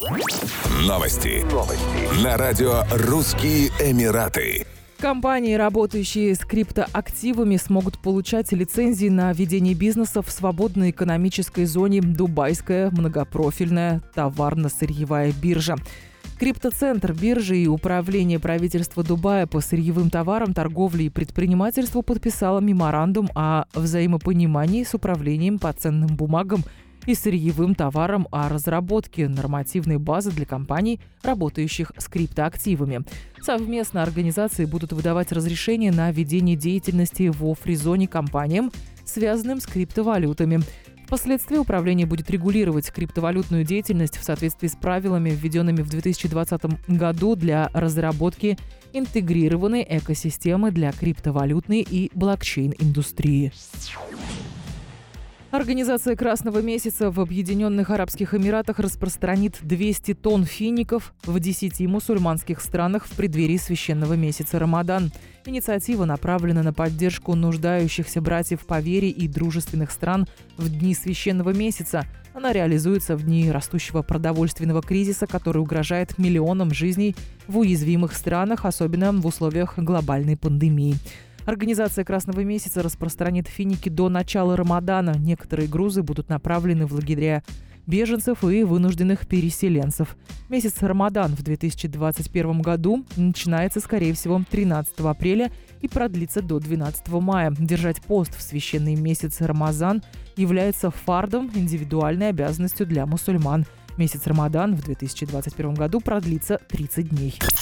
Новости. Новости. На радио «Русские Эмираты». Компании, работающие с криптоактивами, смогут получать лицензии на ведение бизнеса в свободной экономической зоне Дубайская многопрофильная товарно-сырьевая биржа. Криптоцентр биржи и управление правительства Дубая по сырьевым товарам, торговле и предпринимательству подписало меморандум о взаимопонимании с управлением по ценным бумагам и сырьевым товарам о разработке нормативной базы для компаний, работающих с криптоактивами. Совместно организации будут выдавать разрешения на ведение деятельности в фризоне компаниям, связанным с криптовалютами. Впоследствии управление будет регулировать криптовалютную деятельность в соответствии с правилами, введенными в 2020 году для разработки интегрированной экосистемы для криптовалютной и блокчейн-индустрии. Организация Красного месяца в Объединенных Арабских Эмиратах распространит 200 тонн фиников в 10 мусульманских странах в преддверии священного месяца Рамадан. Инициатива направлена на поддержку нуждающихся братьев по вере и дружественных стран в дни священного месяца. Она реализуется в дни растущего продовольственного кризиса, который угрожает миллионам жизней в уязвимых странах, особенно в условиях глобальной пандемии. Организация Красного месяца распространит финики до начала Рамадана. Некоторые грузы будут направлены в лагеря беженцев и вынужденных переселенцев. Месяц Рамадан в 2021 году начинается, скорее всего, 13 апреля и продлится до 12 мая. Держать пост в священный месяц Рамазан является фардом, индивидуальной обязанностью для мусульман – Месяц Рамадан в 2021 году продлится 30 дней.